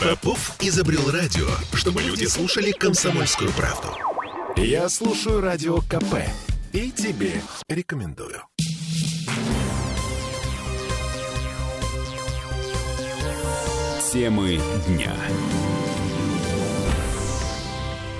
Попов изобрел радио, чтобы люди слушали комсомольскую правду. Я слушаю радио КП и тебе рекомендую. Темы дня.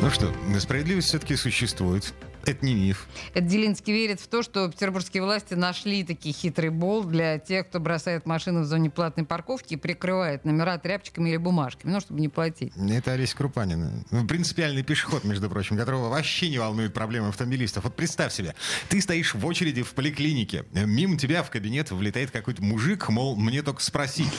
Ну что, справедливость все-таки существует. Это не миф. Это Делинский верит в то, что петербургские власти нашли такие хитрый бол для тех, кто бросает машину в зоне платной парковки и прикрывает номера тряпочками или бумажками, ну, чтобы не платить. Это Олеся Крупанина. Ну, принципиальный пешеход, между прочим, которого вообще не волнует проблемы автомобилистов. Вот представь себе, ты стоишь в очереди в поликлинике, мимо тебя в кабинет влетает какой-то мужик, мол, мне только спросить.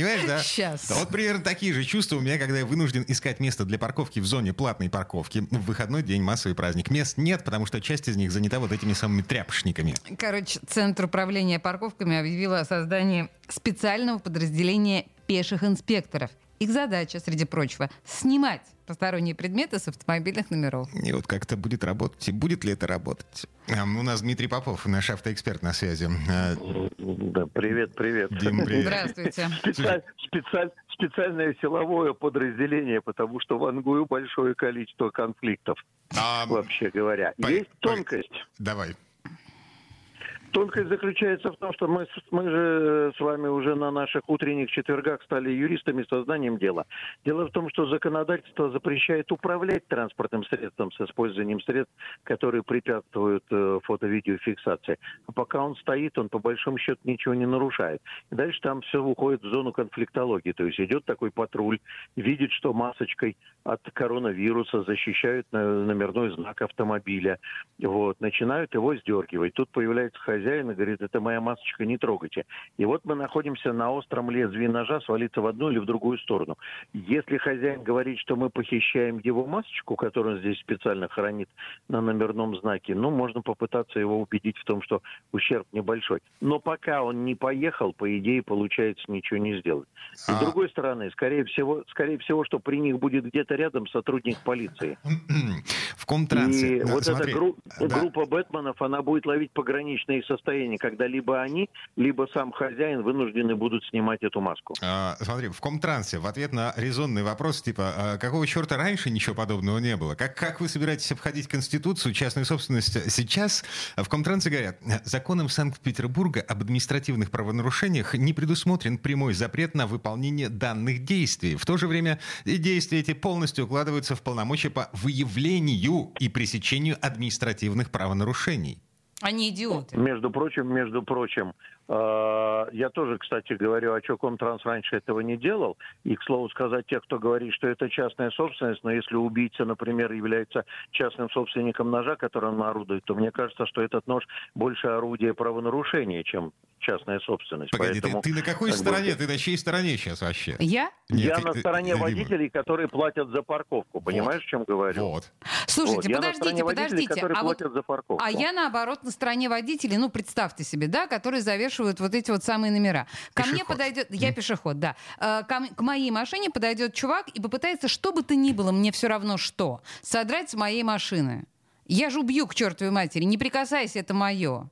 Понимаешь, да? Сейчас. Вот примерно такие же чувства у меня, когда я вынужден искать место для парковки в зоне платной парковки. В выходной день массовый праздник. Мест нет, потому что часть из них занята вот этими самыми тряпочниками. Короче, Центр управления парковками объявил о создании специального подразделения пеших инспекторов. Их задача, среди прочего, снимать посторонние предметы с автомобильных номеров. И вот как это будет работать? И будет ли это работать? У нас Дмитрий Попов, наш автоэксперт на связи. А, Да, привет, привет. Дим, привет. Здравствуйте. Специаль- специаль- специальное силовое подразделение, потому что в Ангую большое количество конфликтов, А, вообще говоря. по- Есть по- тонкость. Давай. Тонкость заключается в том, что мы, мы же с вами уже на наших утренних четвергах стали юристами со знанием дела. Дело в том, что законодательство запрещает управлять транспортным средством с использованием средств, которые препятствуют э, фото-видеофиксации. А пока он стоит, он по большому счету ничего не нарушает. И дальше там все уходит в зону конфликтологии. То есть идет такой патруль, видит, что масочкой от коронавируса защищают на- номерной знак автомобиля. Вот, начинают его сдергивать. Тут появляется хозяин и говорит, это моя масочка, не трогайте. И вот мы находимся на остром лезвии ножа, свалиться в одну или в другую сторону. Если хозяин говорит, что мы похищаем его масочку, которую он здесь специально хранит на номерном знаке, ну, можно попытаться его убедить в том, что ущерб небольшой. Но пока он не поехал, по идее, получается ничего не сделать. А- С другой стороны, скорее всего, скорее всего, что при них будет где-то рядом сотрудник полиции. В Комтрансе. И Да, вот смотри. эта гру- Да. группа Бэтменов, она будет ловить пограничные состояния, когда либо они, либо сам хозяин вынуждены будут снимать эту маску. А, смотри, в Комтрансе в ответ на резонный вопрос, типа, а какого черта раньше ничего подобного не было? Как, как вы собираетесь обходить Конституцию, частную собственность? Сейчас в Комтрансе говорят, законом Санкт-Петербурга об административных правонарушениях не предусмотрен прямой запрет на выполнение данных действий. В то же время действия эти полностью укладываются в полномочия по выявлению и пресечению административных правонарушений. Они идиоты. Между прочим, между прочим, э, я тоже, кстати, говорю, а что Комтранс раньше этого не делал. И, к слову сказать, тех, кто говорит, что это частная собственность, но если убийца, например, является частным собственником ножа, которым он орудует, то мне кажется, что этот нож больше орудие правонарушения, чем частная собственность. Погоди, Поэтому, ты, ты на какой как бы, стороне? Ты на чьей стороне сейчас вообще? Я? Нет, я ты- на стороне Дима. водителей, которые платят за парковку. Понимаешь, о чем говорю? Вот. Слушайте, Вот, подождите, подождите. А вот за парковку. А я, наоборот, на стороне водителей, ну, представьте себе, да, которые завешивают вот эти вот самые номера. Ко мне Пешеход. подойдет, я пешеход, да, Э, ко к моей машине подойдет чувак и попытается, что бы то ни было, мне все равно что, содрать с моей машины. Я же убью к чертовой матери, не прикасайся, это мое.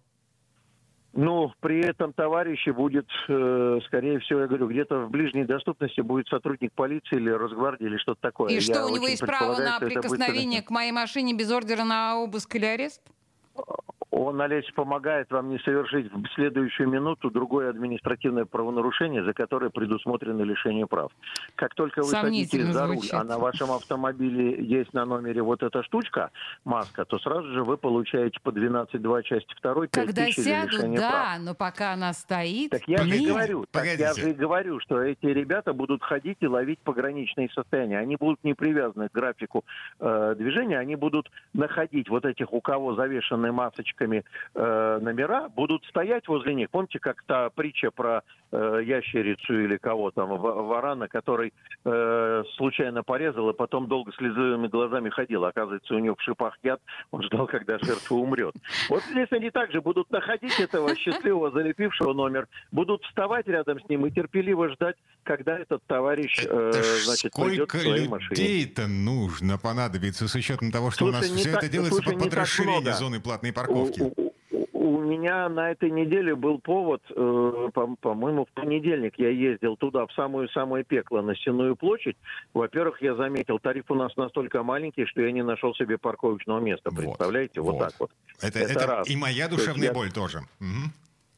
Ну, при этом товарищи будет, э, скорее всего, я говорю, где-то в ближней доступности будет сотрудник полиции или Росгвардии или что-то такое. И Я что, у него есть право на это будет прикосновение к моей машине без ордера на обыск или арест? Он, Олесь, помогает вам не совершить в следующую минуту другое административное правонарушение, за которое предусмотрено лишение прав. Как только вы садитесь за руль, звучит. а на вашем автомобиле есть на номере вот эта штучка, маска, то сразу же вы получаете по 12.2 части 2 Когда сяду, да, но пока она стоит, Так я же и говорю, так я же и говорю, что эти ребята будут ходить и ловить пограничные состояния. Они будут не привязаны к графику э, движения, они будут находить вот этих, у кого завешены масочками э, номера, будут стоять возле них. Помните, как та притча про э, ящерицу или кого там, в- варана, который э, случайно порезал и потом долго слезливыми глазами ходил. Оказывается, у него в шипах яд, он ждал, когда жертва умрет. Вот здесь они также будут находить этого счастливого, залепившего номер, будут вставать рядом с ним и терпеливо ждать, когда этот товарищ, э, Это значит, пойдет сколько своей машине. людей-то нужно понадобиться с учетом того, что у Слушай, нас не все так- это делается слушай, под, расширение зоны платной У, парковки. У- меня на этой неделе был повод, э, по- по-моему, в понедельник я ездил туда, в самое-самое пекло, на Сенную площадь. Во-первых, я заметил, тариф у нас настолько маленький, что я не нашел себе парковочного места. Вот, Представляете? Вот, вот. так вот. Это, Это это раз. и моя То душевная я- боль тоже. Мгм.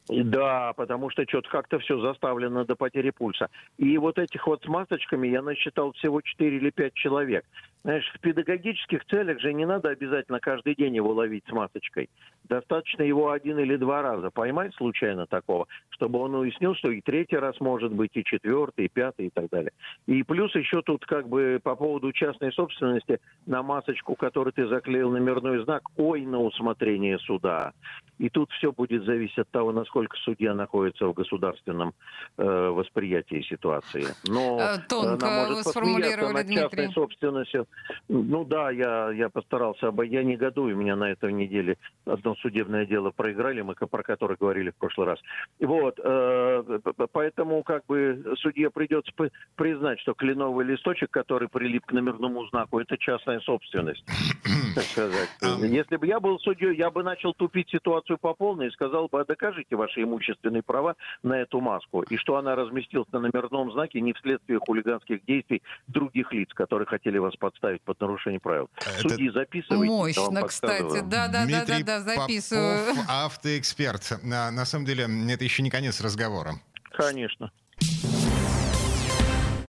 И Да, потому что что-то как-то все заставлено до потери пульса. И вот этих вот с масочками я насчитал всего 4 или 5 человек. Знаешь, в педагогических целях же не надо обязательно каждый день его ловить с масочкой. Достаточно его один или два раза поймать случайно такого, чтобы он уяснил, что и третий раз может быть, и четвертый, и пятый, и так далее. И плюс еще тут как бы по поводу частной собственности на масочку, которую ты заклеил номерной знак, ой, на усмотрение суда. И тут все будет зависеть от того, насколько судья находится в государственном э, восприятии ситуации. Но Э, тонко она может сформулировали, посмеяться над частной Дмитрий. собственностью. Ну да, я, я постарался, обо- я негодую, меня на этой неделе одно судебное дело проиграли, мы про которое говорили в прошлый раз. Вот, э, поэтому как бы судье придется признать, что кленовый листочек, который прилип к номерному знаку, это частная собственность, так сказать. Ам. Если бы я был судьей, я бы начал тупить ситуацию по полной и сказал бы, а докажите ваши имущественные права на эту маску, и что она разместилась на номерном знаке не вследствие хулиганских действий других лиц, которые хотели вас подставить под нарушение правил. Это Судьи, записывайте. Мощно, кстати. подсказываю. Да, да, да, да, Дмитрий да, записываю. Попов, автоэксперт. На, на самом деле, это еще не конец разговора. Конечно.